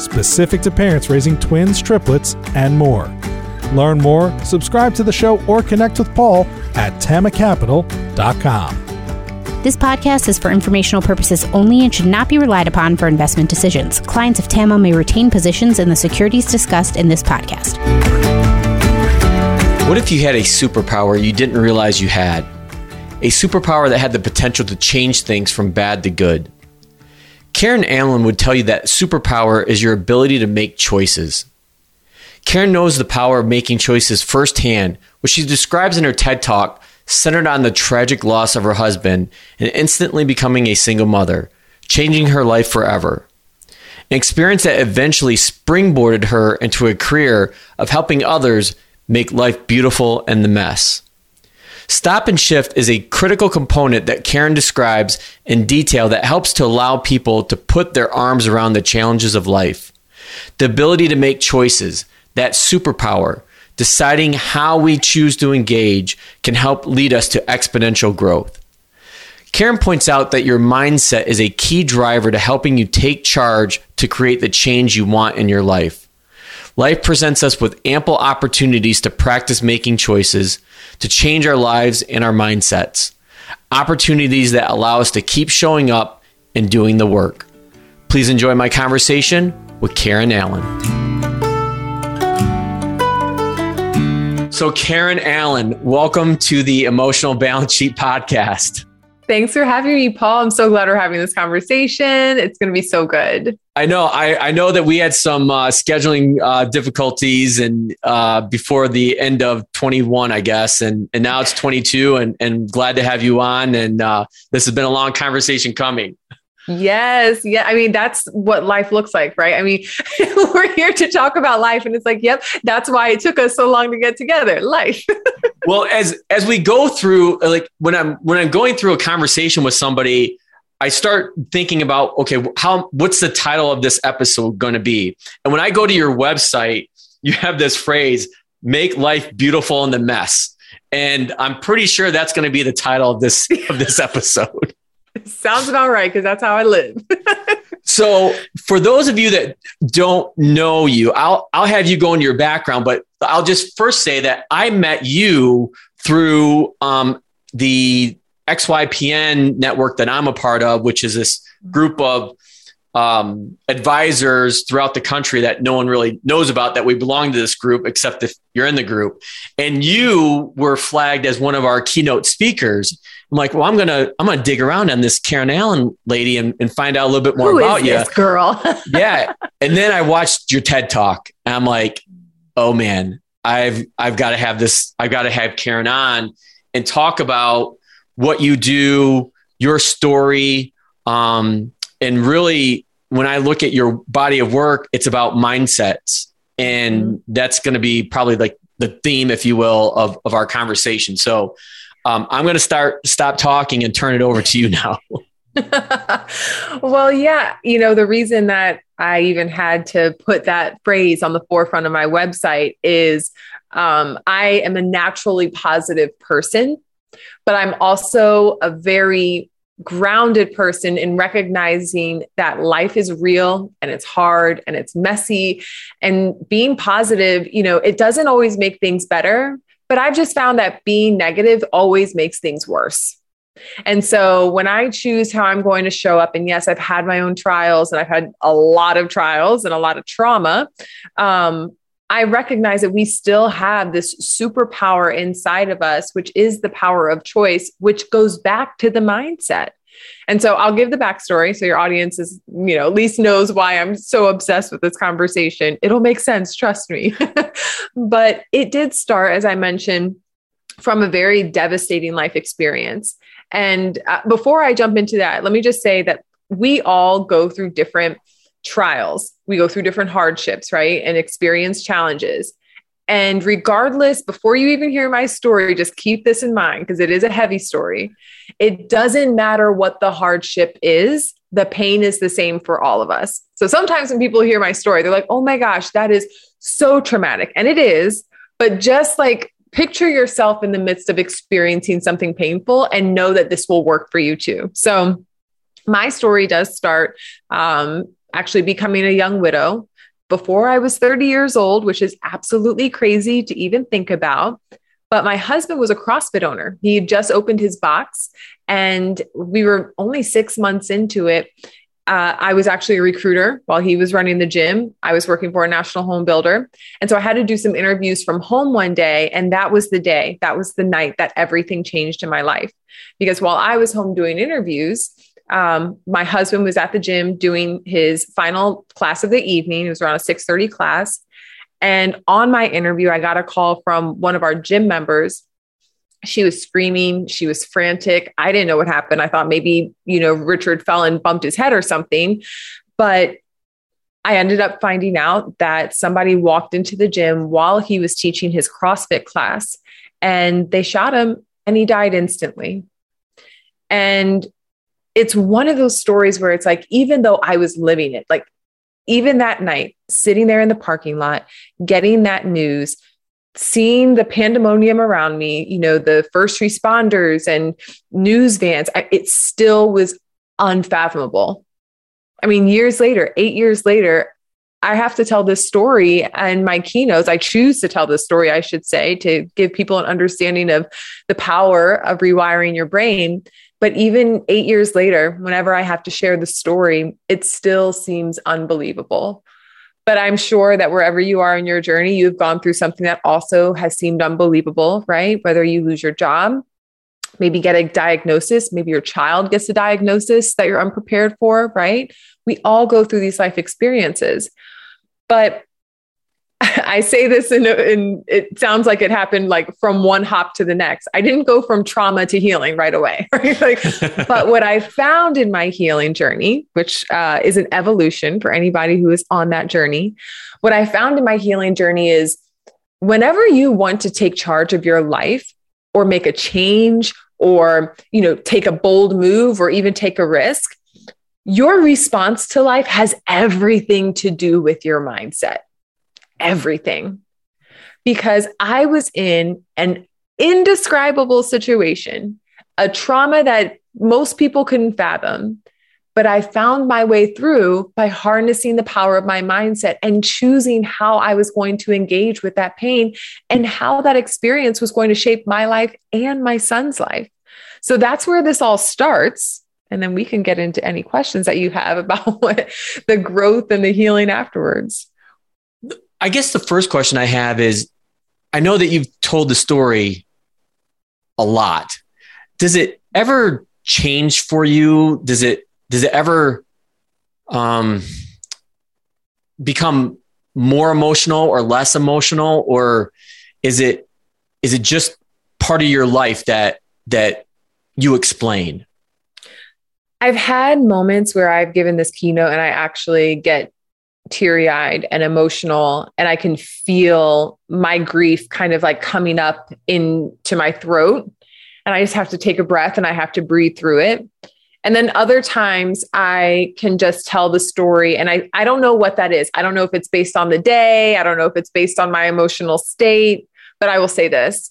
specific to parents raising twins, triplets, and more. Learn more, subscribe to the show, or connect with Paul at tamacapital.com. This podcast is for informational purposes only and should not be relied upon for investment decisions. Clients of TAMA may retain positions in the securities discussed in this podcast. What if you had a superpower you didn't realize you had? A superpower that had the potential to change things from bad to good. Karen Allen would tell you that superpower is your ability to make choices. Karen knows the power of making choices firsthand, which she describes in her TED Talk, centered on the tragic loss of her husband and instantly becoming a single mother, changing her life forever. An experience that eventually springboarded her into a career of helping others make life beautiful in the mess. Stop and shift is a critical component that Karen describes in detail that helps to allow people to put their arms around the challenges of life. The ability to make choices, that superpower, deciding how we choose to engage, can help lead us to exponential growth. Karen points out that your mindset is a key driver to helping you take charge to create the change you want in your life. Life presents us with ample opportunities to practice making choices, to change our lives and our mindsets. Opportunities that allow us to keep showing up and doing the work. Please enjoy my conversation with Karen Allen. So, Karen Allen, welcome to the Emotional Balance Sheet Podcast. Thanks for having me, Paul. I'm so glad we're having this conversation. It's going to be so good. I know. I, I know that we had some uh, scheduling uh, difficulties and uh, before the end of 21, I guess, and and now it's 22, and and glad to have you on. And uh, this has been a long conversation coming. Yes. Yeah. I mean, that's what life looks like, right? I mean, we're here to talk about life and it's like, yep, that's why it took us so long to get together. Life. well, as as we go through like when I'm when I'm going through a conversation with somebody, I start thinking about, okay, how what's the title of this episode going to be? And when I go to your website, you have this phrase, make life beautiful in the mess. And I'm pretty sure that's going to be the title of this of this episode. Sounds about right because that's how I live. so, for those of you that don't know you, I'll I'll have you go into your background, but I'll just first say that I met you through um, the XYPN network that I'm a part of, which is this group of um, advisors throughout the country that no one really knows about that we belong to this group, except if you're in the group. And you were flagged as one of our keynote speakers. I'm like, well, I'm gonna I'm gonna dig around on this Karen Allen lady and, and find out a little bit more Who about you, girl. yeah, and then I watched your TED talk, and I'm like, oh man, I've I've got to have this. I've got to have Karen on and talk about what you do, your story, um, and really when I look at your body of work, it's about mindsets. And mm-hmm. that's going to be probably like the theme, if you will, of, of our conversation. So um, I'm going to start, stop talking and turn it over to you now. well, yeah. You know, the reason that I even had to put that phrase on the forefront of my website is um, I am a naturally positive person, but I'm also a very grounded person in recognizing that life is real and it's hard and it's messy and being positive you know it doesn't always make things better but i've just found that being negative always makes things worse. And so when I choose how I'm going to show up, and yes, I've had my own trials and I've had a lot of trials and a lot of trauma, um, I recognize that we still have this superpower inside of us, which is the power of choice, which goes back to the mindset. And so I'll give the backstory so your audience is, you know, at least knows why I'm so obsessed with this conversation. It'll make sense, trust me. but it did start, as I mentioned, from a very devastating life experience. And uh, before I jump into that, let me just say that we all go through different trials. We go through different hardships, right? And experience challenges. And regardless, before you even hear my story, just keep this in mind because it is a heavy story. It doesn't matter what the hardship is, the pain is the same for all of us. So sometimes when people hear my story, they're like, oh my gosh, that is so traumatic. And it is. But just like picture yourself in the midst of experiencing something painful and know that this will work for you too. So my story does start um, actually becoming a young widow before I was 30 years old, which is absolutely crazy to even think about. But my husband was a CrossFit owner. He had just opened his box and we were only six months into it. Uh, I was actually a recruiter while he was running the gym. I was working for a national home builder. And so I had to do some interviews from home one day. And that was the day, that was the night that everything changed in my life. Because while I was home doing interviews, um, my husband was at the gym doing his final class of the evening. It was around a 6:30 class. And on my interview, I got a call from one of our gym members. She was screaming, she was frantic. I didn't know what happened. I thought maybe, you know, Richard fell and bumped his head or something. But I ended up finding out that somebody walked into the gym while he was teaching his CrossFit class and they shot him and he died instantly. And it's one of those stories where it's like, even though I was living it, like even that night, sitting there in the parking lot, getting that news, seeing the pandemonium around me, you know, the first responders and news vans, it still was unfathomable. I mean, years later, eight years later, I have to tell this story and my keynotes. I choose to tell this story, I should say, to give people an understanding of the power of rewiring your brain. But even eight years later, whenever I have to share the story, it still seems unbelievable. But I'm sure that wherever you are in your journey, you've gone through something that also has seemed unbelievable, right? Whether you lose your job, maybe get a diagnosis, maybe your child gets a diagnosis that you're unprepared for, right? We all go through these life experiences. But I say this and, it sounds like it happened like from one hop to the next. I didn't go from trauma to healing right away. Right? Like, but what I found in my healing journey, which uh, is an evolution for anybody who is on that journey, what I found in my healing journey is whenever you want to take charge of your life or make a change or you know take a bold move or even take a risk your response to life has everything to do with your mindset everything because I was in an indescribable situation, a trauma that most people couldn't fathom. But I found my way through by harnessing the power of my mindset and choosing how I was going to engage with that pain and how that experience was going to shape my life and my son's life. So that's where this all starts. And then we can get into any questions that you have about what the growth and the healing afterwards. I guess the first question I have is I know that you've told the story a lot. Does it ever change for you? Does it does it ever um, become more emotional or less emotional or is it is it just part of your life that that you explain? I've had moments where I've given this keynote and I actually get teary eyed and emotional. And I can feel my grief kind of like coming up into my throat. And I just have to take a breath and I have to breathe through it. And then other times I can just tell the story. And I, I don't know what that is. I don't know if it's based on the day. I don't know if it's based on my emotional state. But I will say this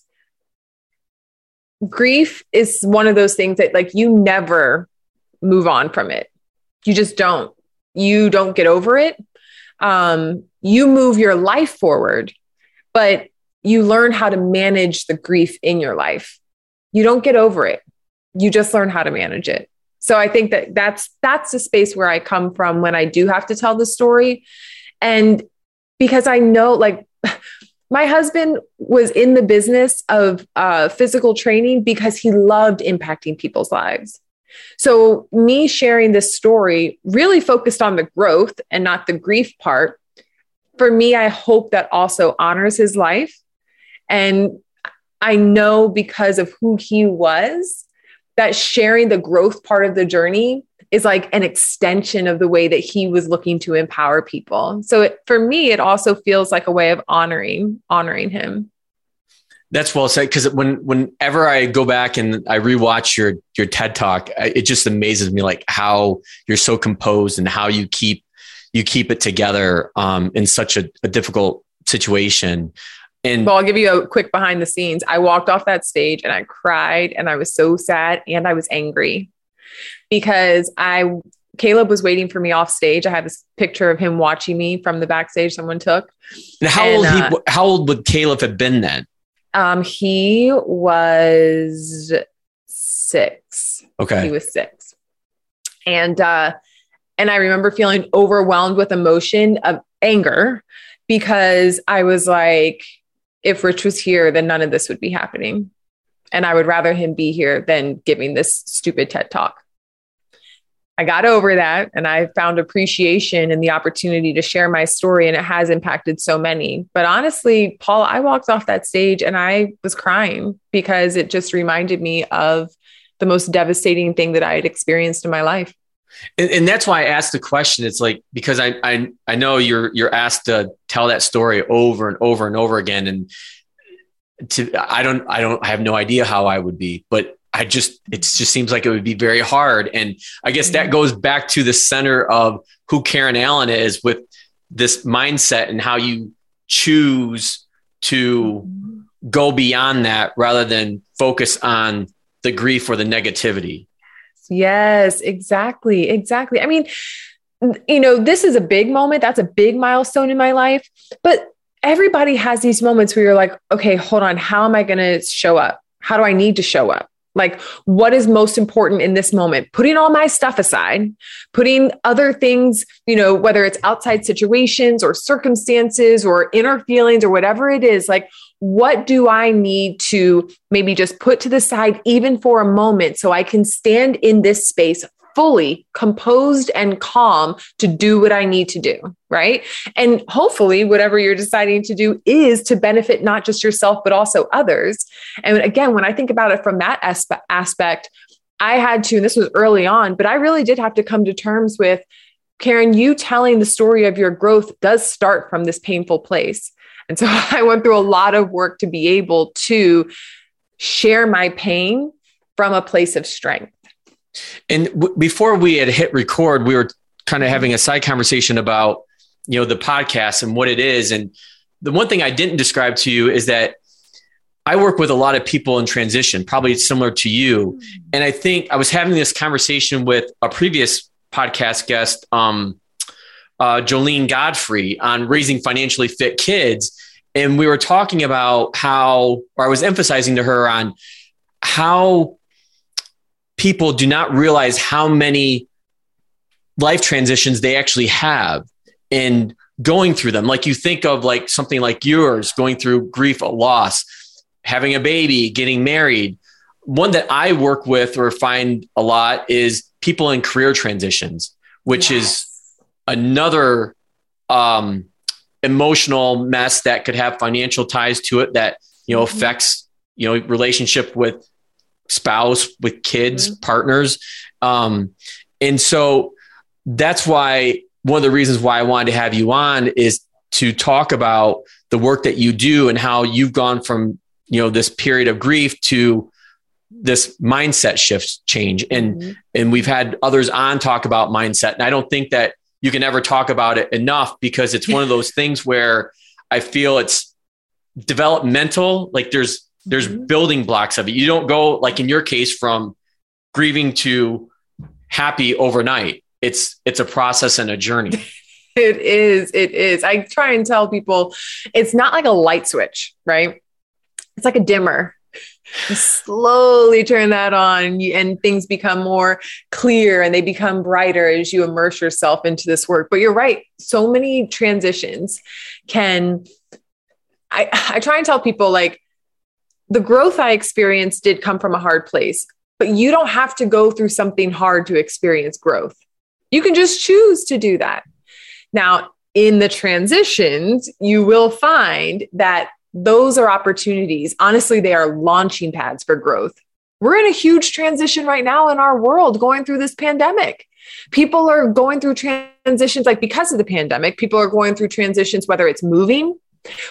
grief is one of those things that, like, you never move on from it. You just don't. You don't get over it um, you move your life forward, but you learn how to manage the grief in your life. You don't get over it. You just learn how to manage it. So I think that that's that's the space where I come from when I do have to tell the story. And because I know like my husband was in the business of uh, physical training because he loved impacting people's lives. So, me sharing this story really focused on the growth and not the grief part. For me, I hope that also honors his life. And I know because of who he was, that sharing the growth part of the journey is like an extension of the way that he was looking to empower people. So it, for me, it also feels like a way of honoring honoring him. That's well said. Because when whenever I go back and I rewatch your your TED talk, it just amazes me like how you're so composed and how you keep you keep it together um, in such a, a difficult situation. And well, I'll give you a quick behind the scenes. I walked off that stage and I cried and I was so sad and I was angry because I Caleb was waiting for me off stage. I have this picture of him watching me from the backstage someone took. And how and, old uh, he, how old would Caleb have been then? Um, he was six. Okay. He was six. And uh and I remember feeling overwhelmed with emotion of anger because I was like, if Rich was here, then none of this would be happening. And I would rather him be here than giving this stupid TED talk. I got over that and I found appreciation and the opportunity to share my story, and it has impacted so many. But honestly, Paul, I walked off that stage and I was crying because it just reminded me of the most devastating thing that I had experienced in my life. And, and, that's why I asked the question. It's like because I, I I know you're you're asked to tell that story over and over and over again, and to I don't I don't I have no idea how I would be, but I just it just seems like it would be very hard. And I guess that mm-hmm. goes back to the center of who Karen Allen is with this mindset and how you choose to mm-hmm. go beyond that rather than focus on the grief or the negativity. Yes, exactly. Exactly. I mean, you know, this is a big moment. That's a big milestone in my life. But everybody has these moments where you're like, okay, hold on. How am I going to show up? How do I need to show up? Like, what is most important in this moment? Putting all my stuff aside, putting other things, you know, whether it's outside situations or circumstances or inner feelings or whatever it is, like, what do I need to maybe just put to the side, even for a moment, so I can stand in this space fully composed and calm to do what I need to do. Right. And hopefully, whatever you're deciding to do is to benefit not just yourself, but also others. And again, when I think about it from that aspect, I had to, and this was early on, but I really did have to come to terms with Karen, you telling the story of your growth does start from this painful place. And so I went through a lot of work to be able to share my pain from a place of strength. And w- before we had hit record, we were kind of having a side conversation about, you know, the podcast and what it is. And the one thing I didn't describe to you is that I work with a lot of people in transition, probably similar to you. And I think I was having this conversation with a previous podcast guest, um, uh, Joline Godfrey, on raising financially fit kids. And we were talking about how, or I was emphasizing to her on how people do not realize how many life transitions they actually have and going through them. Like you think of like something like yours, going through grief, a loss, having a baby, getting married. One that I work with or find a lot is people in career transitions, which yes. is another um, emotional mess that could have financial ties to it that you know mm-hmm. affects you know relationship with spouse, with kids, mm-hmm. partners. Um, and so that's why one of the reasons why I wanted to have you on is to talk about the work that you do and how you've gone from, you know, this period of grief to this mindset shift change. And, mm-hmm. and we've had others on talk about mindset. And I don't think that you can ever talk about it enough because it's one of those things where I feel it's developmental. Like there's there's mm-hmm. building blocks of it. You don't go like in your case from grieving to happy overnight. It's it's a process and a journey. it is. It is. I try and tell people it's not like a light switch, right? It's like a dimmer. You slowly turn that on and, you, and things become more clear and they become brighter as you immerse yourself into this work. But you're right. So many transitions can I, I try and tell people like the growth I experienced did come from a hard place, but you don't have to go through something hard to experience growth. You can just choose to do that. Now, in the transitions, you will find that those are opportunities. Honestly, they are launching pads for growth. We're in a huge transition right now in our world going through this pandemic. People are going through transitions, like because of the pandemic, people are going through transitions, whether it's moving,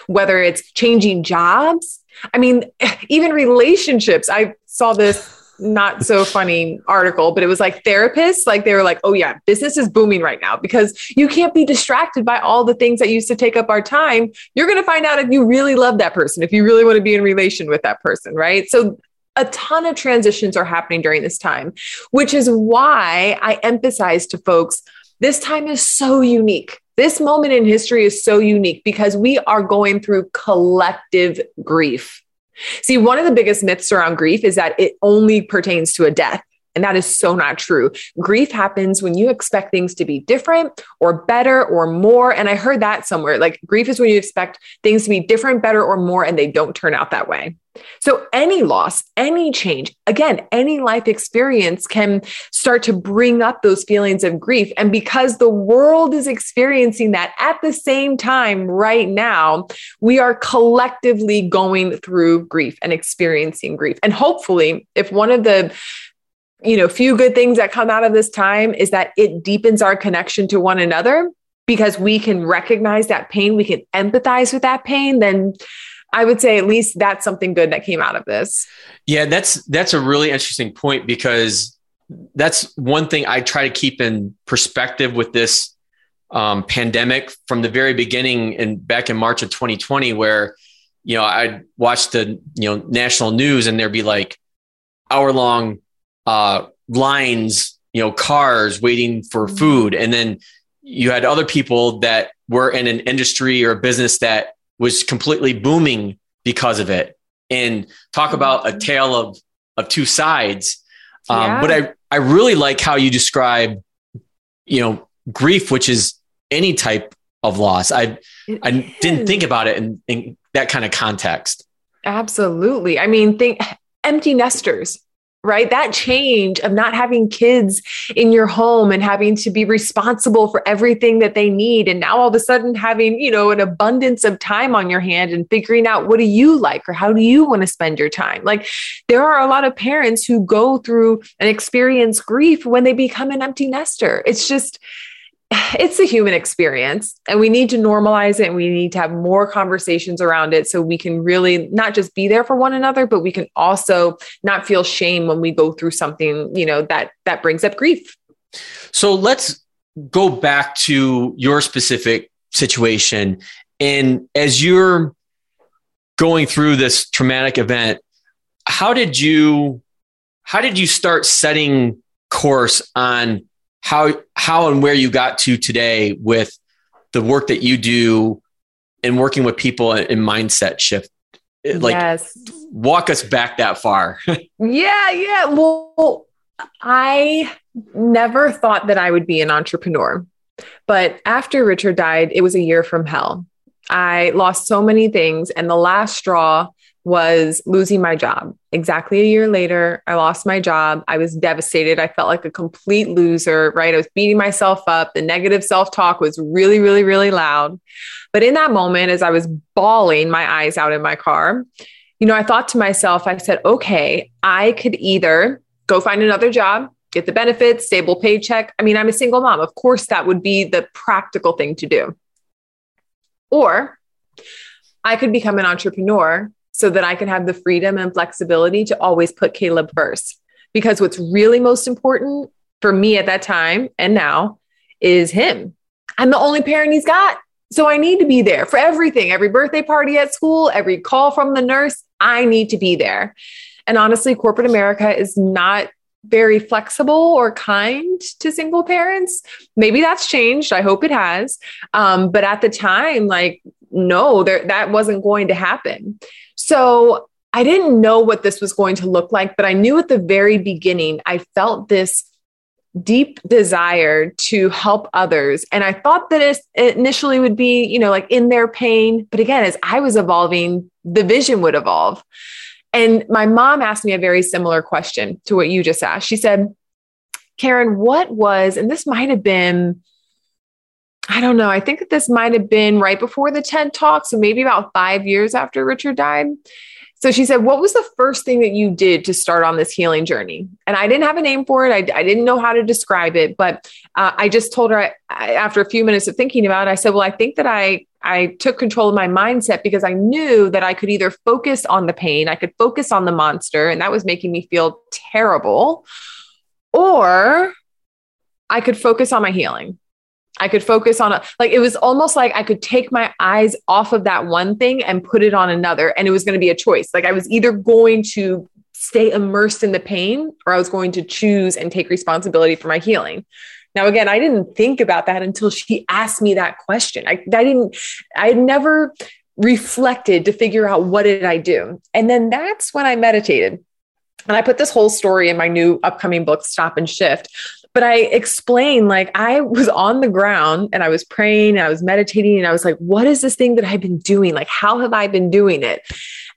whether it's changing jobs. I mean, even relationships. I saw this not so funny article, but it was like therapists, like they were like, oh, yeah, business is booming right now because you can't be distracted by all the things that used to take up our time. You're going to find out if you really love that person, if you really want to be in relation with that person, right? So, a ton of transitions are happening during this time, which is why I emphasize to folks this time is so unique. This moment in history is so unique because we are going through collective grief. See, one of the biggest myths around grief is that it only pertains to a death. And that is so not true. Grief happens when you expect things to be different or better or more. And I heard that somewhere like grief is when you expect things to be different, better, or more, and they don't turn out that way. So, any loss, any change, again, any life experience can start to bring up those feelings of grief. And because the world is experiencing that at the same time right now, we are collectively going through grief and experiencing grief. And hopefully, if one of the you know, few good things that come out of this time is that it deepens our connection to one another because we can recognize that pain, we can empathize with that pain, then I would say at least that's something good that came out of this. Yeah, that's that's a really interesting point because that's one thing I try to keep in perspective with this um, pandemic from the very beginning and back in March of 2020, where you know I'd watch the you know national news and there'd be like hour long uh, lines, you know, cars waiting for mm-hmm. food, and then you had other people that were in an industry or a business that was completely booming because of it. And talk about a mm-hmm. tale of of two sides. Um, yeah. But I I really like how you describe, you know, grief, which is any type of loss. I it I is. didn't think about it in, in that kind of context. Absolutely. I mean, think empty nesters right? That change of not having kids in your home and having to be responsible for everything that they need. And now all of a sudden having, you know, an abundance of time on your hand and figuring out what do you like or how do you want to spend your time? Like there are a lot of parents who go through and experience grief when they become an empty nester. It's just, it's a human experience and we need to normalize it and we need to have more conversations around it so we can really not just be there for one another but we can also not feel shame when we go through something you know that that brings up grief. So let's go back to your specific situation. And as you're going through this traumatic event how did you how did you start setting course on how how and where you got to today with the work that you do and working with people in mindset shift. Like yes. walk us back that far. Yeah yeah. Well i never thought that i would be an entrepreneur but after richard died it was a year from hell. I lost so many things and the last straw was losing my job. Exactly a year later, I lost my job. I was devastated. I felt like a complete loser, right? I was beating myself up. The negative self talk was really, really, really loud. But in that moment, as I was bawling my eyes out in my car, you know, I thought to myself, I said, okay, I could either go find another job, get the benefits, stable paycheck. I mean, I'm a single mom. Of course, that would be the practical thing to do. Or I could become an entrepreneur so that I can have the freedom and flexibility to always put Caleb first. Because what's really most important for me at that time and now is him. I'm the only parent he's got. So I need to be there for everything, every birthday party at school, every call from the nurse. I need to be there. And honestly, corporate America is not very flexible or kind to single parents. Maybe that's changed. I hope it has. Um, but at the time, like, no, there, that wasn't going to happen. So I didn't know what this was going to look like, but I knew at the very beginning, I felt this deep desire to help others. And I thought that it initially would be, you know, like in their pain. But again, as I was evolving, the vision would evolve. And my mom asked me a very similar question to what you just asked. She said, Karen, what was, and this might have been I don't know. I think that this might have been right before the TED talk. So maybe about five years after Richard died. So she said, What was the first thing that you did to start on this healing journey? And I didn't have a name for it. I, I didn't know how to describe it, but uh, I just told her I, I, after a few minutes of thinking about it, I said, Well, I think that I, I took control of my mindset because I knew that I could either focus on the pain, I could focus on the monster, and that was making me feel terrible, or I could focus on my healing. I could focus on a, like it was almost like I could take my eyes off of that one thing and put it on another. And it was going to be a choice. Like I was either going to stay immersed in the pain or I was going to choose and take responsibility for my healing. Now, again, I didn't think about that until she asked me that question. I, I didn't, I never reflected to figure out what did I do. And then that's when I meditated. And I put this whole story in my new upcoming book, Stop and Shift but I explained like I was on the ground and I was praying and I was meditating and I was like, what is this thing that I've been doing? Like, how have I been doing it?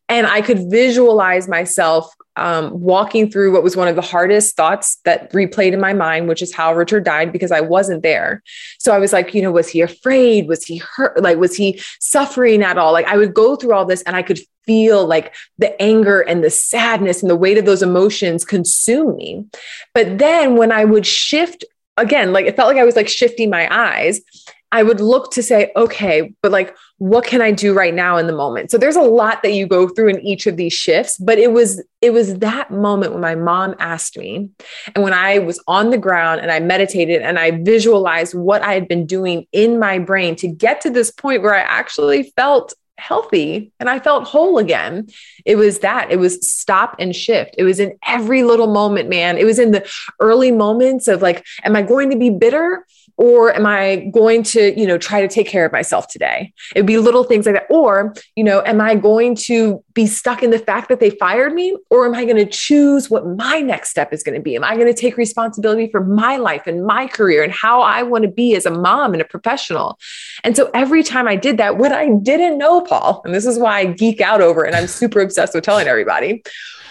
And I could visualize myself um, walking through what was one of the hardest thoughts that replayed in my mind, which is how Richard died because I wasn't there. So I was like, you know, was he afraid? Was he hurt? Like, was he suffering at all? Like, I would go through all this and I could feel like the anger and the sadness and the weight of those emotions consume me. But then when I would shift again, like it felt like I was like shifting my eyes. I would look to say, okay, but like, what can I do right now in the moment? So there's a lot that you go through in each of these shifts, but it was it was that moment when my mom asked me, and when I was on the ground and I meditated and I visualized what I had been doing in my brain to get to this point where I actually felt healthy and I felt whole again. It was that. It was stop and shift. It was in every little moment, man. It was in the early moments of like, am I going to be bitter? Or am i going to you know try to take care of myself today? It'd be little things like that. Or you know am i going to be stuck in the fact that they fired me? Or am i going to choose what my next step is going to be? Am i going to take responsibility for my life and my career and how i want to be as a mom and a professional? And so every time i did that what i didn't know paul and this is why i geek out over it and i'm super obsessed with telling everybody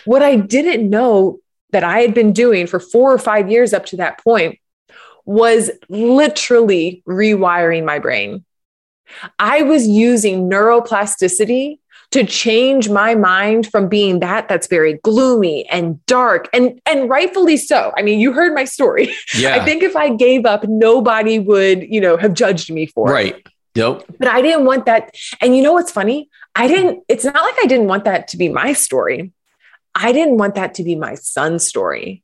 what i didn't know that i had been doing for four or five years up to that point was literally rewiring my brain. I was using neuroplasticity to change my mind from being that that's very gloomy and dark and and rightfully so. I mean, you heard my story. Yeah. I think if I gave up, nobody would, you know, have judged me for right. it. Right. Yep. But I didn't want that. And you know what's funny? I didn't, it's not like I didn't want that to be my story. I didn't want that to be my son's story.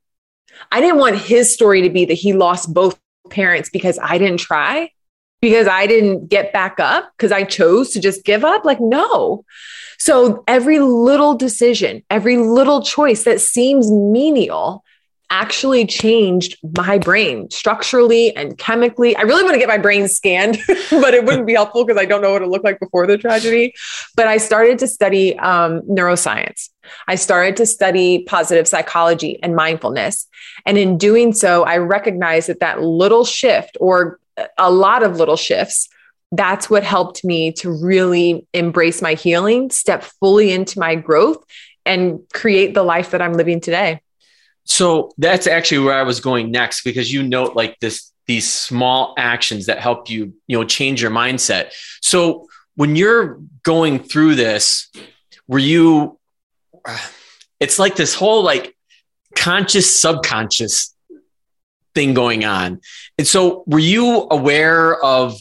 I didn't want his story to be that he lost both parents because I didn't try, because I didn't get back up, because I chose to just give up. Like, no. So every little decision, every little choice that seems menial actually changed my brain structurally and chemically. I really want to get my brain scanned, but it wouldn't be helpful because I don't know what it looked like before the tragedy. But I started to study um, neuroscience. I started to study positive psychology and mindfulness. And in doing so, I recognized that that little shift or a lot of little shifts that's what helped me to really embrace my healing, step fully into my growth, and create the life that I'm living today. So that's actually where I was going next because you note like this these small actions that help you, you know, change your mindset. So when you're going through this, were you it's like this whole like conscious subconscious thing going on. And so were you aware of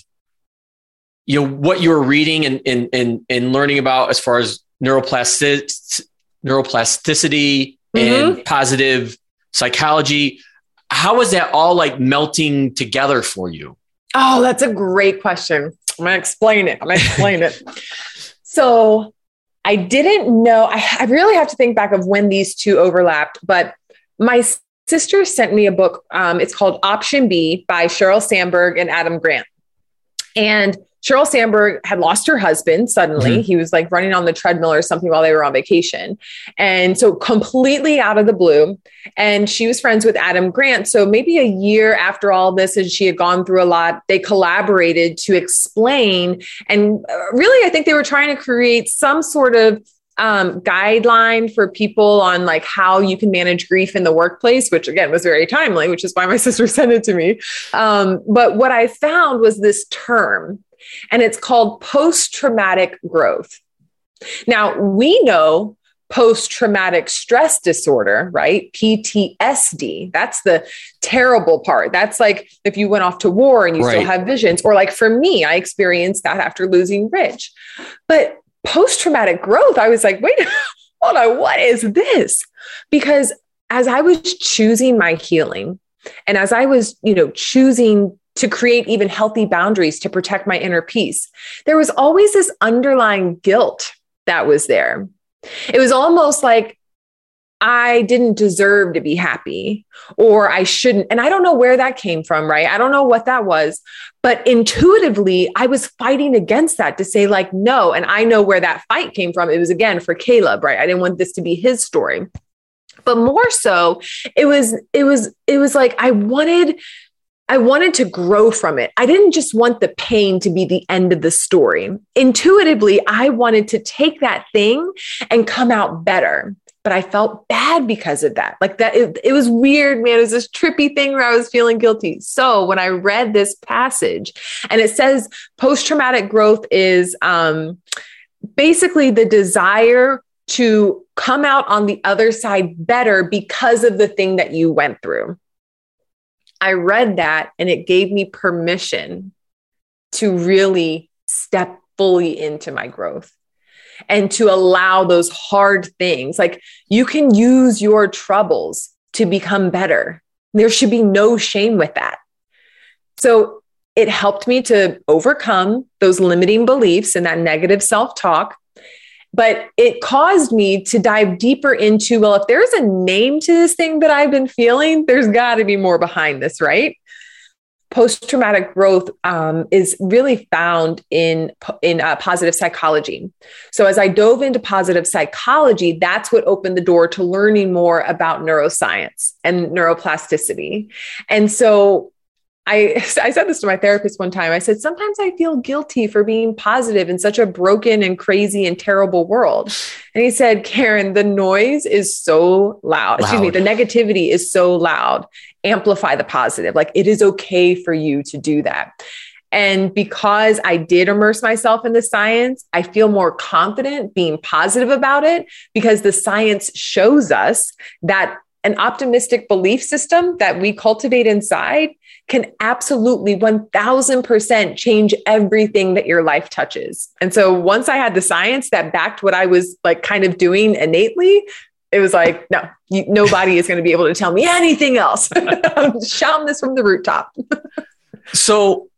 you know what you were reading and and and, and learning about as far as neuroplastic neuroplasticity mm-hmm. and positive psychology. How is that all like melting together for you? Oh, that's a great question. I'm going to explain it. I'm going to explain it. So I didn't know, I, I really have to think back of when these two overlapped, but my sister sent me a book. Um, it's called Option B by Sheryl Sandberg and Adam Grant. And Sheryl Sandberg had lost her husband suddenly. Mm-hmm. He was like running on the treadmill or something while they were on vacation. And so, completely out of the blue. And she was friends with Adam Grant. So, maybe a year after all this, and she had gone through a lot, they collaborated to explain. And uh, really, I think they were trying to create some sort of um, guideline for people on like how you can manage grief in the workplace, which again was very timely, which is why my sister sent it to me. Um, but what I found was this term and it's called post traumatic growth. Now, we know post traumatic stress disorder, right? PTSD. That's the terrible part. That's like if you went off to war and you right. still have visions, or like for me, I experienced that after losing Rich. But post traumatic growth, I was like, wait, hold on, what is this? Because as I was choosing my healing and as I was, you know, choosing to create even healthy boundaries to protect my inner peace, there was always this underlying guilt that was there. It was almost like I didn't deserve to be happy or I shouldn't. And I don't know where that came from, right? I don't know what that was. But intuitively, I was fighting against that to say, like, no. And I know where that fight came from. It was again for Caleb, right? I didn't want this to be his story. But more so, it was, it was, it was like I wanted I wanted to grow from it. I didn't just want the pain to be the end of the story. Intuitively, I wanted to take that thing and come out better. But I felt bad because of that. Like that, it, it was weird, man. It was this trippy thing where I was feeling guilty. So when I read this passage and it says post traumatic growth is um, basically the desire to come out on the other side better because of the thing that you went through. I read that and it gave me permission to really step fully into my growth and to allow those hard things. Like you can use your troubles to become better. There should be no shame with that. So it helped me to overcome those limiting beliefs and that negative self talk but it caused me to dive deeper into well, if there's a name to this thing that I've been feeling, there's got to be more behind this, right? Post traumatic growth um, is really found in in uh, positive psychology. So as I dove into positive psychology, that's what opened the door to learning more about neuroscience and neuroplasticity. And so I, I said this to my therapist one time. I said, sometimes I feel guilty for being positive in such a broken and crazy and terrible world. And he said, Karen, the noise is so loud. loud. Excuse me, the negativity is so loud. Amplify the positive. Like it is okay for you to do that. And because I did immerse myself in the science, I feel more confident being positive about it because the science shows us that an optimistic belief system that we cultivate inside can absolutely 1000% change everything that your life touches. And so once I had the science that backed what I was like kind of doing innately, it was like, no, you, nobody is going to be able to tell me anything else. I'm shouting this from the rooftop. so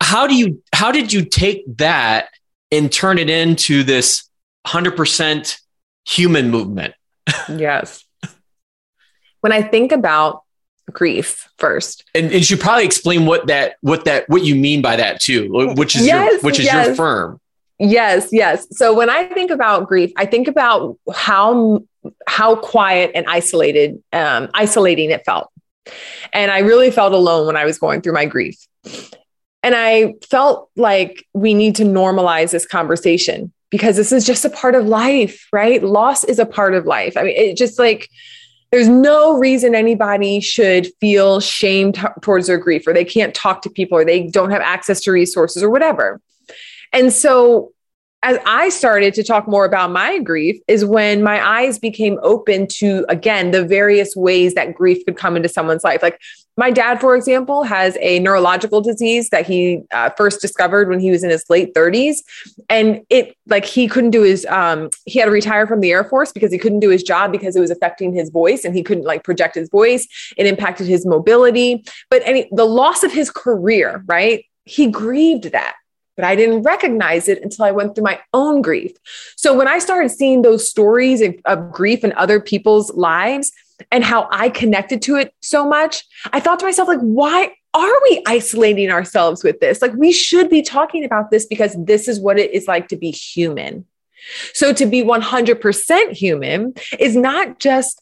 how do you, how did you take that and turn it into this 100% human movement? yes. When I think about grief first. And, and you should probably explain what that what that what you mean by that too, which is yes, your which is yes. your firm. Yes, yes. So when I think about grief, I think about how how quiet and isolated um, isolating it felt, and I really felt alone when I was going through my grief. And I felt like we need to normalize this conversation because this is just a part of life, right? Loss is a part of life. I mean, it just like there's no reason anybody should feel shame t- towards their grief or they can't talk to people or they don't have access to resources or whatever. And so as I started to talk more about my grief is when my eyes became open to again the various ways that grief could come into someone's life. Like my dad, for example, has a neurological disease that he uh, first discovered when he was in his late 30s, and it like he couldn't do his um, he had to retire from the Air Force because he couldn't do his job because it was affecting his voice and he couldn't like project his voice. It impacted his mobility, but any the loss of his career, right? He grieved that but I didn't recognize it until I went through my own grief. So when I started seeing those stories of, of, grief in other people's lives and how I connected to it so much, I thought to myself, like, why are we isolating ourselves with this? Like, we should be talking about this because this is what it is like to be human. So to be 100% human is not just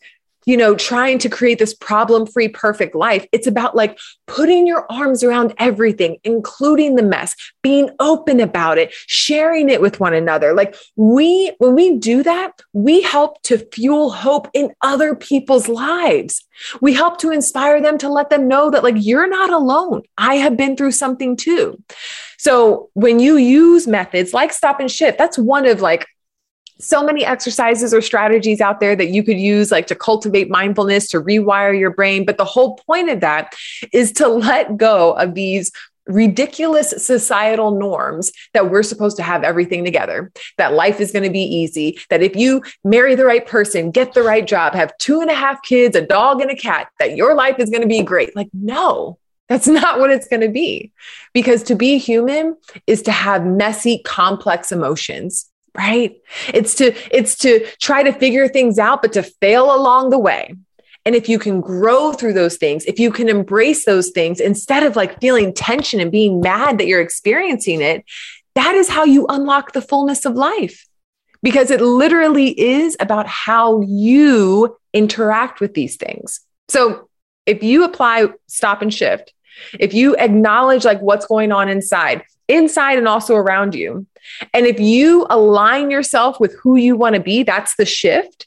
you know, trying to create this problem free, perfect life. It's about like putting your arms around everything, including the mess, being open about it, sharing it with one another. Like we, when we do that, we help to fuel hope in other people's lives. We help to inspire them to let them know that like you're not alone. I have been through something too. So when you use methods like stop and shift, that's one of like so many exercises or strategies out there that you could use like to cultivate mindfulness to rewire your brain but the whole point of that is to let go of these ridiculous societal norms that we're supposed to have everything together, that life is going to be easy, that if you marry the right person, get the right job, have two and a half kids, a dog, and a cat, that your life is going to be great. Like, no, that's not what it's going to be. Because to be human is to have messy, complex emotions right it's to it's to try to figure things out but to fail along the way and if you can grow through those things, if you can embrace those things instead of like feeling tension and being mad that you're experiencing it, that is how you unlock the fullness of life. Because it literally is about how you interact with these things. So if you apply stop and shift, if you acknowledge like what's going on inside, inside and also around you, and if you align yourself with who you want to be, that's the shift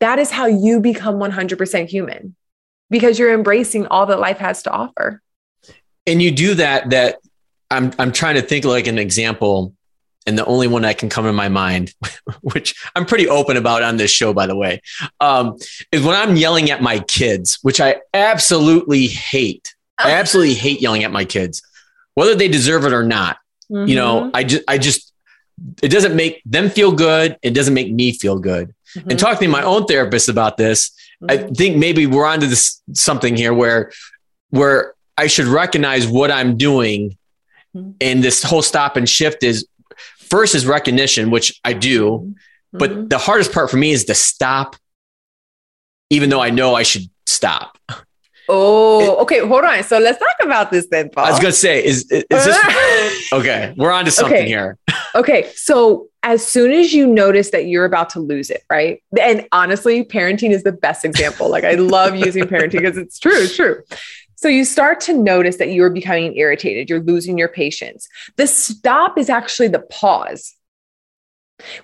that is how you become 100% human because you're embracing all that life has to offer. And you do that, that I'm, I'm trying to think like an example and the only one that can come in my mind, which I'm pretty open about on this show, by the way, um, is when I'm yelling at my kids, which I absolutely hate. I oh. absolutely hate yelling at my kids, whether they deserve it or not. Mm-hmm. You know, mm-hmm. I just, I just, it doesn't make them feel good. It doesn't make me feel good mm-hmm. and talking to my own therapist about this, mm-hmm. I think maybe we're onto this something here where where I should recognize what I'm doing. Mm-hmm. And this whole stop and shift is first is recognition, which I do. Mm-hmm. But the hardest part for me is to stop, even though I know I should stop. Oh, okay. Hold on. So let's talk about this then, Paul. I was gonna say, is is, this okay? We're on to something okay. here. okay. So as soon as you notice that you're about to lose it, right? And honestly, parenting is the best example. Like I love using parenting because it's true, it's true. So you start to notice that you're becoming irritated, you're losing your patience. The stop is actually the pause.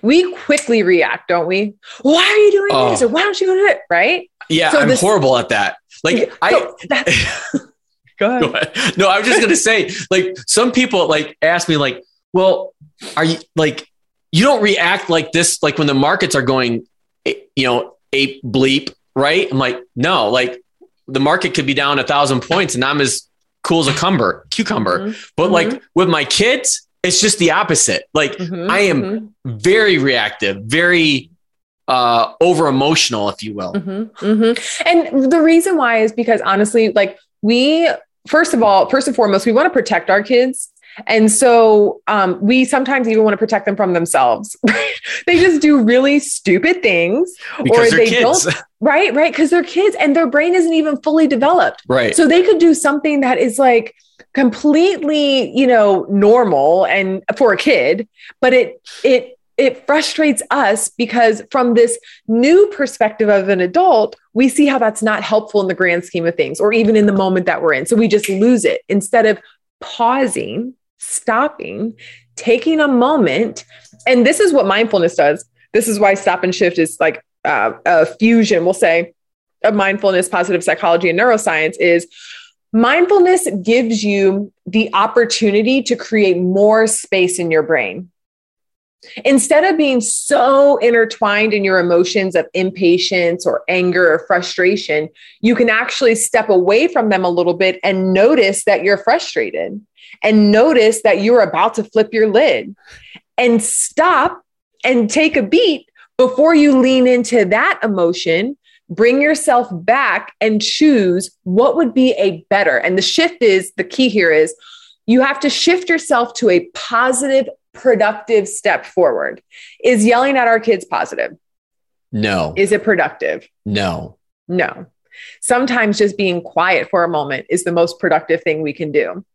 We quickly react, don't we? Why are you doing oh. this? Or why don't you go do it? Right? Yeah, so I'm this, horrible at that. Like I go, ahead. go ahead. No, I was just gonna say, like, some people like ask me, like, well, are you like you don't react like this, like when the markets are going, you know, ape bleep, right? I'm like, no, like the market could be down a thousand points and I'm as cool as a cumber, cucumber. Mm-hmm. But mm-hmm. like with my kids, it's just the opposite. Like mm-hmm. I am mm-hmm. very reactive, very uh over emotional, if you will. Mm-hmm. Mm-hmm. And the reason why is because honestly, like we first of all, first and foremost, we want to protect our kids and so um, we sometimes even want to protect them from themselves. they just do really stupid things because or they kids. don't. Right, right. Because they're kids and their brain isn't even fully developed. Right. So they could do something that is like completely, you know, normal and for a kid, but it, it, it frustrates us because from this new perspective of an adult, we see how that's not helpful in the grand scheme of things or even in the moment that we're in. So we just lose it instead of pausing stopping, taking a moment. And this is what mindfulness does. This is why stop and shift is like uh, a fusion, we'll say, of mindfulness, positive psychology, and neuroscience is mindfulness gives you the opportunity to create more space in your brain. Instead of being so intertwined in your emotions of impatience or anger or frustration, you can actually step away from them a little bit and notice that you're frustrated and notice that you're about to flip your lid and stop and take a beat before you lean into that emotion. Bring yourself back and choose what would be a better. And the shift is the key here is you have to shift yourself to a positive, productive step forward. Is yelling at our kids positive? No. Is it productive? No. No. Sometimes just being quiet for a moment is the most productive thing we can do.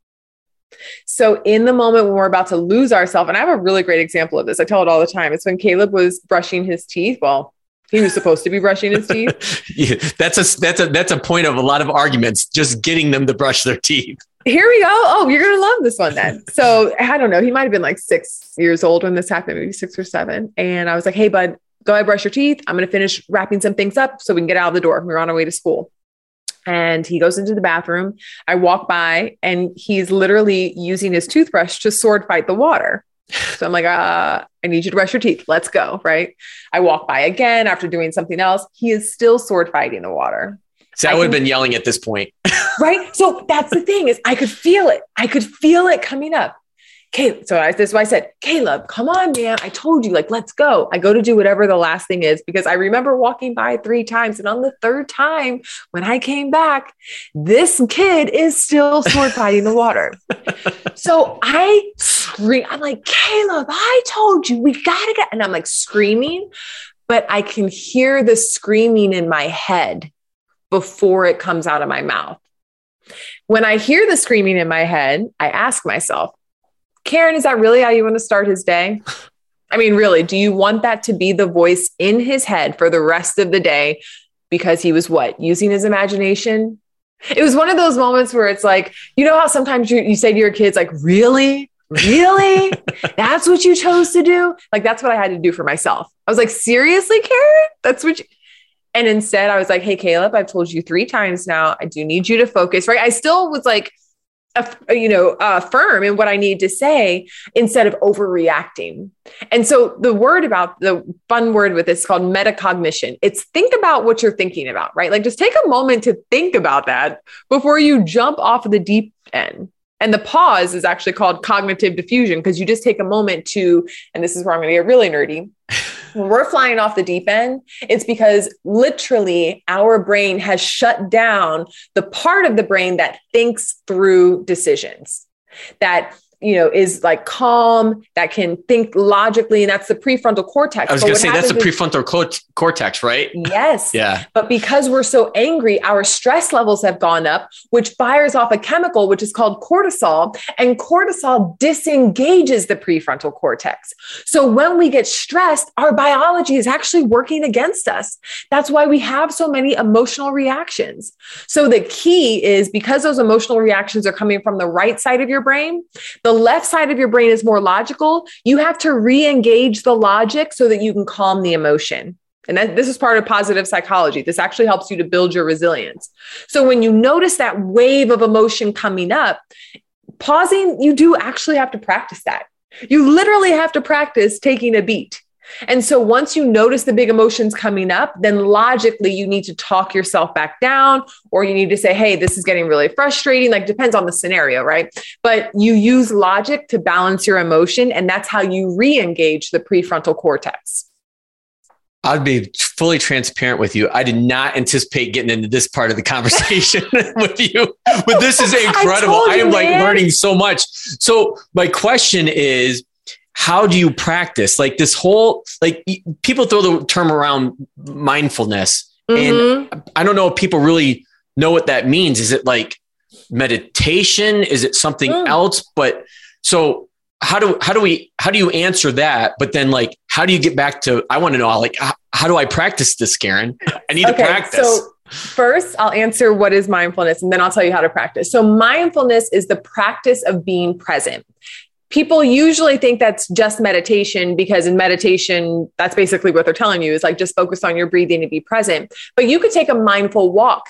So, in the moment when we're about to lose ourselves, and I have a really great example of this, I tell it all the time. It's when Caleb was brushing his teeth. Well, he was supposed to be brushing his teeth. yeah, that's a that's a that's a point of a lot of arguments. Just getting them to brush their teeth. Here we go. Oh, you're gonna love this one then. So I don't know. He might have been like six years old when this happened, maybe six or seven. And I was like, "Hey, bud, go ahead brush your teeth. I'm gonna finish wrapping some things up so we can get out of the door. We're on our way to school." and he goes into the bathroom. I walk by and he's literally using his toothbrush to sword fight the water. So I'm like, uh, I need you to brush your teeth. Let's go. Right. I walk by again after doing something else. He is still sword fighting the water. See, I, I would have been yelling at this point. right. So that's the thing is I could feel it. I could feel it coming up. Caleb. So I, this is why I said, Caleb, come on, man. I told you, like, let's go. I go to do whatever the last thing is because I remember walking by three times. And on the third time, when I came back, this kid is still sword fighting the water. so I scream, I'm like, Caleb, I told you, we got to get, and I'm like screaming, but I can hear the screaming in my head before it comes out of my mouth. When I hear the screaming in my head, I ask myself, Karen, is that really how you want to start his day? I mean, really, do you want that to be the voice in his head for the rest of the day because he was what? Using his imagination? It was one of those moments where it's like, you know how sometimes you, you say to your kids, like, really? Really? that's what you chose to do? Like, that's what I had to do for myself. I was like, seriously, Karen? That's what you. And instead, I was like, hey, Caleb, I've told you three times now. I do need you to focus, right? I still was like, you know uh, firm in what i need to say instead of overreacting. And so the word about the fun word with this called metacognition. It's think about what you're thinking about right? Like just take a moment to think about that before you jump off of the deep end. And the pause is actually called cognitive defusion because you just take a moment to and this is where i'm going to get really nerdy when we're flying off the deep end, it's because literally our brain has shut down the part of the brain that thinks through decisions, that you know, is like calm, that can think logically, and that's the prefrontal cortex. I was going to say that's the prefrontal cortex, right? Yes. yeah. But because we're so angry, our stress levels have gone up, which fires off a chemical which is called cortisol, and cortisol disengages the prefrontal cortex. So when we get stressed, our biology is actually working against us. That's why we have so many emotional reactions. So the key is because those emotional reactions are coming from the right side of your brain the left side of your brain is more logical. You have to re engage the logic so that you can calm the emotion. And that, this is part of positive psychology. This actually helps you to build your resilience. So when you notice that wave of emotion coming up, pausing, you do actually have to practice that. You literally have to practice taking a beat. And so once you notice the big emotions coming up, then logically you need to talk yourself back down, or you need to say, hey, this is getting really frustrating. Like, depends on the scenario, right? But you use logic to balance your emotion, and that's how you re engage the prefrontal cortex. I'd be fully transparent with you. I did not anticipate getting into this part of the conversation with you, but this is incredible. I, I am like learning so much. So, my question is how do you practice? Like this whole like people throw the term around mindfulness. Mm-hmm. and i don't know if people really know what that means. Is it like meditation? Is it something mm. else? But so how do how do we how do you answer that? But then like how do you get back to i want to know like how, how do i practice this karen? I need okay, to practice. so First, I'll answer what is mindfulness and then I'll tell you how to practice. So, mindfulness is the practice of being present people usually think that's just meditation because in meditation that's basically what they're telling you is like just focus on your breathing and be present. But you could take a mindful walk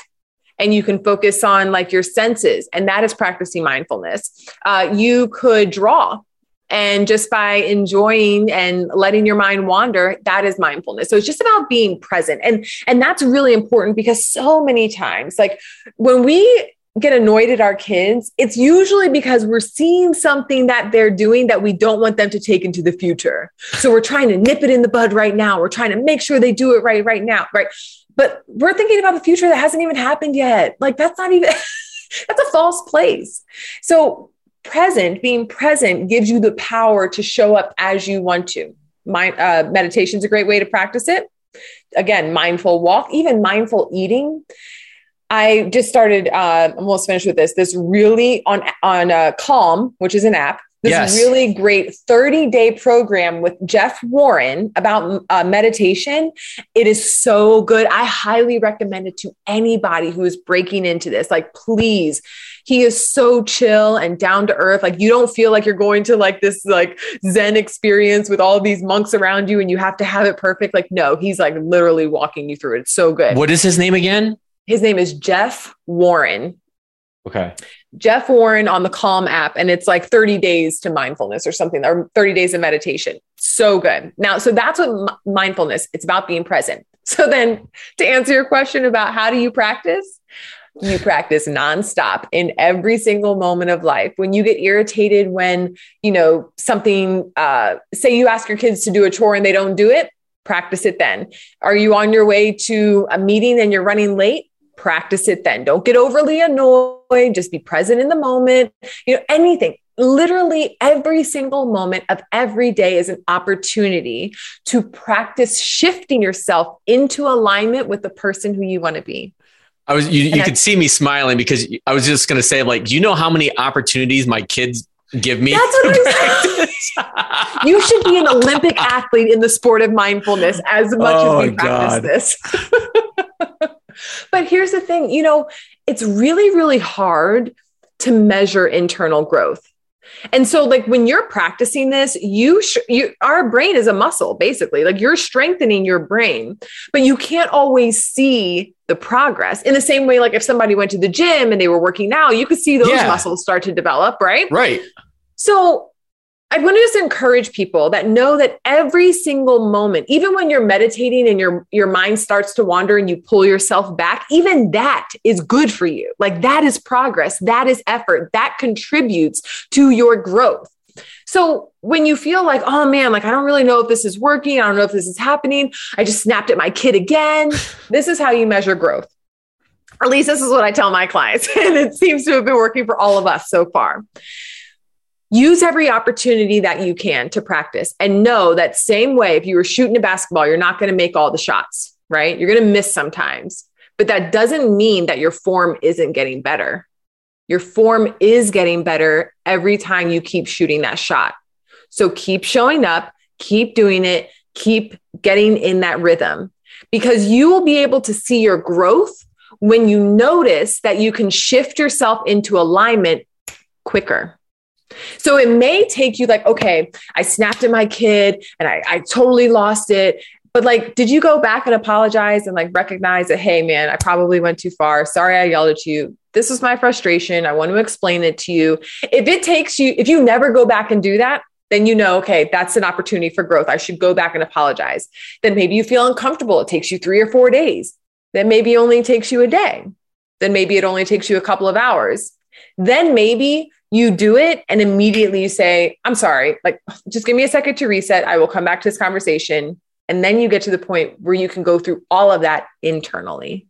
and you can focus on like your senses and that is practicing mindfulness. Uh, you could draw and just by enjoying and letting your mind wander that is mindfulness. So it's just about being present. And and that's really important because so many times like when we get annoyed at our kids, it's usually because we're seeing something that they're doing that we don't want them to take into the future. So we're trying to nip it in the bud right now. We're trying to make sure they do it right right now, right? But we're thinking about the future that hasn't even happened yet. Like that's not even that's a false place. So present, being present gives you the power to show up as you want to. Mind, uh, meditation is a great way to practice it. Again, mindful walk, even mindful eating I just started. Uh, I'm almost finished with this. This really on on uh, Calm, which is an app. This yes. really great 30 day program with Jeff Warren about uh, meditation. It is so good. I highly recommend it to anybody who is breaking into this. Like, please, he is so chill and down to earth. Like, you don't feel like you're going to like this like Zen experience with all these monks around you and you have to have it perfect. Like, no, he's like literally walking you through it. It's so good. What is his name again? His name is Jeff Warren. Okay. Jeff Warren on the Calm app, and it's like 30 days to mindfulness or something, or 30 days of meditation. So good. Now, so that's what m- mindfulness. It's about being present. So then, to answer your question about how do you practice, you practice nonstop in every single moment of life. When you get irritated when you know something, uh, say you ask your kids to do a chore and they don't do it, practice it then. Are you on your way to a meeting and you're running late? Practice it then. Don't get overly annoyed. Just be present in the moment. You know, anything. Literally every single moment of every day is an opportunity to practice shifting yourself into alignment with the person who you want to be. I was you, you could see me smiling because I was just going to say like, do you know how many opportunities my kids give me? That's what I'm saying. You should be an Olympic athlete in the sport of mindfulness as much oh, as we practice God. this. But here's the thing you know, it's really, really hard to measure internal growth. And so like when you're practicing this, you sh- you our brain is a muscle basically. Like you're strengthening your brain, but you can't always see the progress. In the same way like if somebody went to the gym and they were working out, you could see those yeah. muscles start to develop, right? Right. So I want to just encourage people that know that every single moment, even when you're meditating and your your mind starts to wander and you pull yourself back, even that is good for you. Like that is progress, that is effort, that contributes to your growth. So when you feel like, oh man, like I don't really know if this is working, I don't know if this is happening, I just snapped at my kid again. this is how you measure growth. Or At least this is what I tell my clients, and it seems to have been working for all of us so far use every opportunity that you can to practice and know that same way if you were shooting a basketball you're not going to make all the shots right? You're going to miss sometimes. But that doesn't mean that your form isn't getting better. Your form is getting better every time you keep shooting that shot. So keep showing up keep doing it keep getting in that rhythm because you will be able to see your growth when you notice that you can shift yourself into alignment quicker so it may take you like, okay, I snapped at my kid and I, I totally lost it. But like, did you go back and apologize and like recognize that, hey, man, I probably went too far. Sorry, I yelled at you. This is my frustration. I want to explain it to you. If it takes you, if you never go back and do that, then you know, okay, that's an opportunity for growth. I should go back and apologize. Then maybe you feel uncomfortable. It takes you three or four days. Then maybe only takes you a day. Then maybe it only takes you a couple of hours. Then maybe you do it and immediately you say, I'm sorry, like just give me a second to reset. I will come back to this conversation. And then you get to the point where you can go through all of that internally.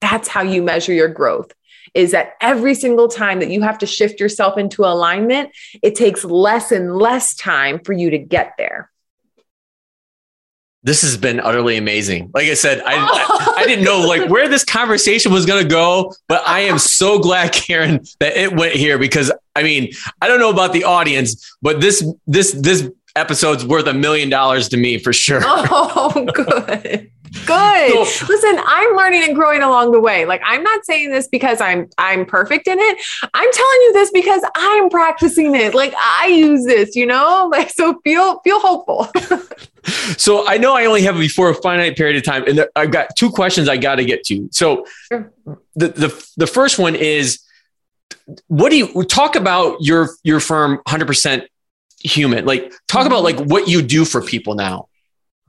That's how you measure your growth. Is that every single time that you have to shift yourself into alignment, it takes less and less time for you to get there this has been utterly amazing. Like I said, I, I, I, didn't know like where this conversation was going to go, but I am so glad, Karen, that it went here because I mean, I don't know about the audience, but this this this episode's worth a million dollars to me for sure. Oh, good. Good. So, Listen, I'm learning and growing along the way. Like I'm not saying this because I'm I'm perfect in it. I'm telling you this because I'm practicing it. Like I use this, you know? Like so feel feel hopeful. so I know I only have before a finite period of time and there, I've got two questions I got to get to. So sure. the the the first one is what do you talk about your your firm 100% human? Like talk about like what you do for people now.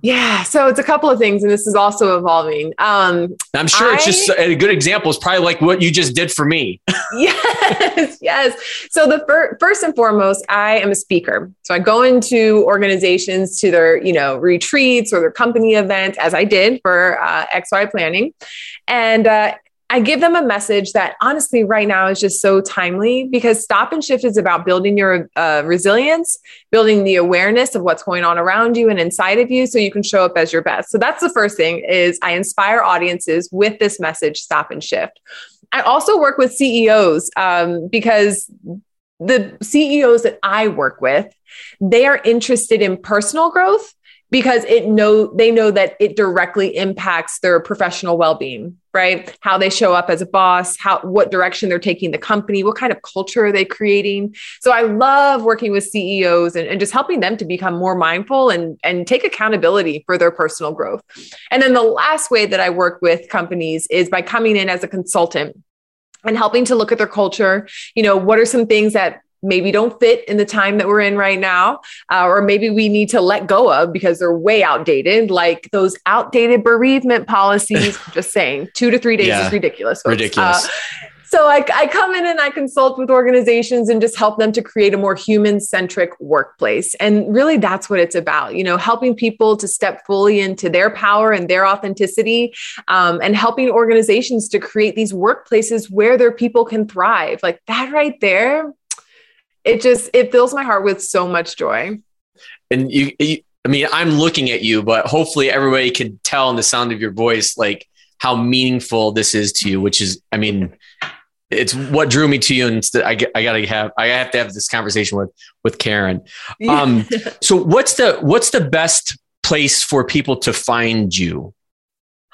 Yeah, so it's a couple of things, and this is also evolving. Um, I'm sure I, it's just a good example. Is probably like what you just did for me. yes, yes. So the fir- first and foremost, I am a speaker. So I go into organizations to their, you know, retreats or their company events, as I did for uh, XY Planning, and uh, I give them a message that honestly, right now is just so timely because stop and shift is about building your uh, resilience, building the awareness of what's going on around you and inside of you so you can show up as your best. So that's the first thing is I inspire audiences with this message, stop and shift. I also work with CEOs um, because the CEOs that I work with, they are interested in personal growth because it know they know that it directly impacts their professional well-being right? How they show up as a boss how what direction they're taking the company what kind of culture are they creating? So i love working with ceos and, and just helping them to become more mindful and and take accountability for their personal growth. And then the last way that i work with companies is by coming in as a consultant and helping to look at their culture. You know, what are some things that maybe don't fit in the time that we're in right now, uh, or maybe we need to let go of because they're way outdated, like those outdated bereavement policies. just saying, two to three days yeah, is ridiculous. Folks. Ridiculous. Uh, so I, I come in and I consult with organizations and just help them to create a more human centric workplace. And really, that's what it's about, you know, helping people to step fully into their power and their authenticity um, and helping organizations to create these workplaces where their people can thrive. Like that right there, it just, it fills my heart with so much joy. And you, you I mean, I'm looking at you, but hopefully everybody can tell in the sound of your voice, like how meaningful this is to you, which is, I mean, it's what drew me to you and I, I gotta have I have to have this conversation with with Karen. Um, so what's the what's the best place for people to find you?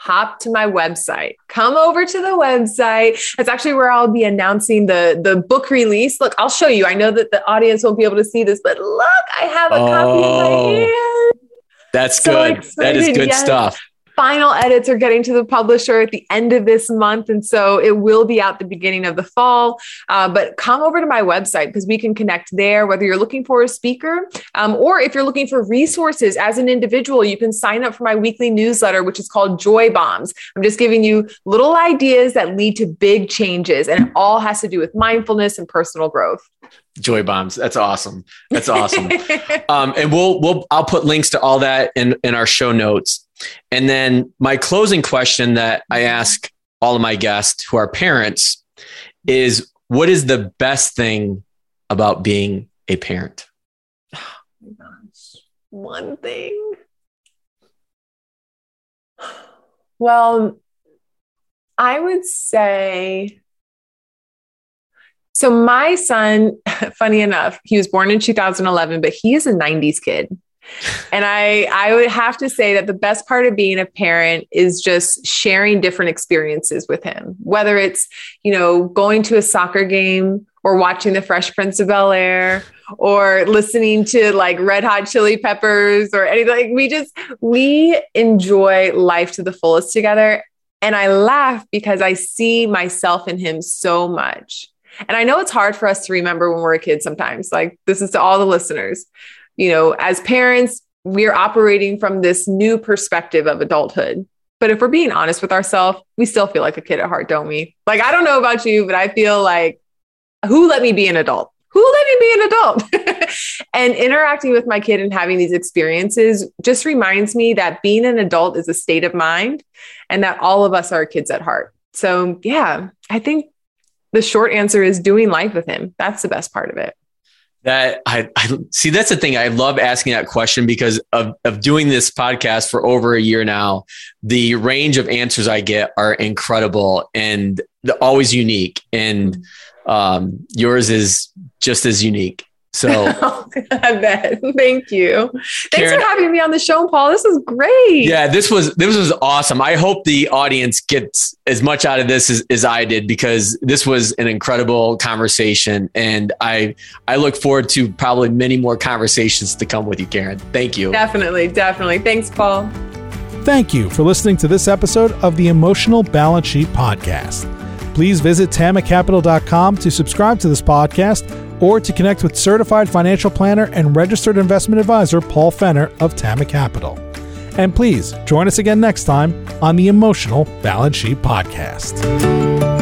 Hop to my website. Come over to the website. That's actually where I'll be announcing the the book release. Look, I'll show you. I know that the audience won't be able to see this, but look, I have a oh, copy in my oh. hand. That's so good. Excited. That is good yes. stuff final edits are getting to the publisher at the end of this month. And so it will be out the beginning of the fall. Uh, but come over to my website because we can connect there, whether you're looking for a speaker um, or if you're looking for resources as an individual, you can sign up for my weekly newsletter, which is called Joy Bombs. I'm just giving you little ideas that lead to big changes, and it all has to do with mindfulness and personal growth joy bombs that's awesome that's awesome um, and we'll we'll i'll put links to all that in in our show notes and then my closing question that I ask all of my guests who are parents is what is the best thing about being a parent? One thing. Well, I would say so my son, funny enough, he was born in 2011, but he is a 90s kid and I I would have to say that the best part of being a parent is just sharing different experiences with him. Whether it's, you know, going to a soccer game or watching the Fresh Prince of Bel Air or listening to like Red Hot Chili Peppers or anything. Like we just we enjoy life to the fullest together. And I laugh because I see myself in him so much. And I know it's hard for us to remember when we're a kid sometimes. Like this is to all the listeners you know, as parents, we're operating from this new perspective of adulthood. But if we're being honest with ourselves, we still feel like a kid at heart, don't we? Like, I don't know about you, but I feel like, who let me be an adult? Who let me be an adult? and interacting with my kid and having these experiences just reminds me that being an adult is a state of mind and that all of us are kids at heart. So, yeah, I think the short answer is doing life with him. That's the best part of it. That I, I, see. That's the thing. I love asking that question because of, of doing this podcast for over a year now. The range of answers I get are incredible and always unique. And um, yours is just as unique. So oh, I bet. Thank you. Thanks Karen, for having me on the show, Paul. This is great. Yeah, this was this was awesome. I hope the audience gets as much out of this as, as I did because this was an incredible conversation. And I I look forward to probably many more conversations to come with you, Karen. Thank you. Definitely, definitely. Thanks, Paul. Thank you for listening to this episode of the Emotional Balance Sheet Podcast. Please visit tamacapital.com to subscribe to this podcast or to connect with certified financial planner and registered investment advisor Paul Fenner of Tama Capital. And please join us again next time on the Emotional Balance Sheet Podcast.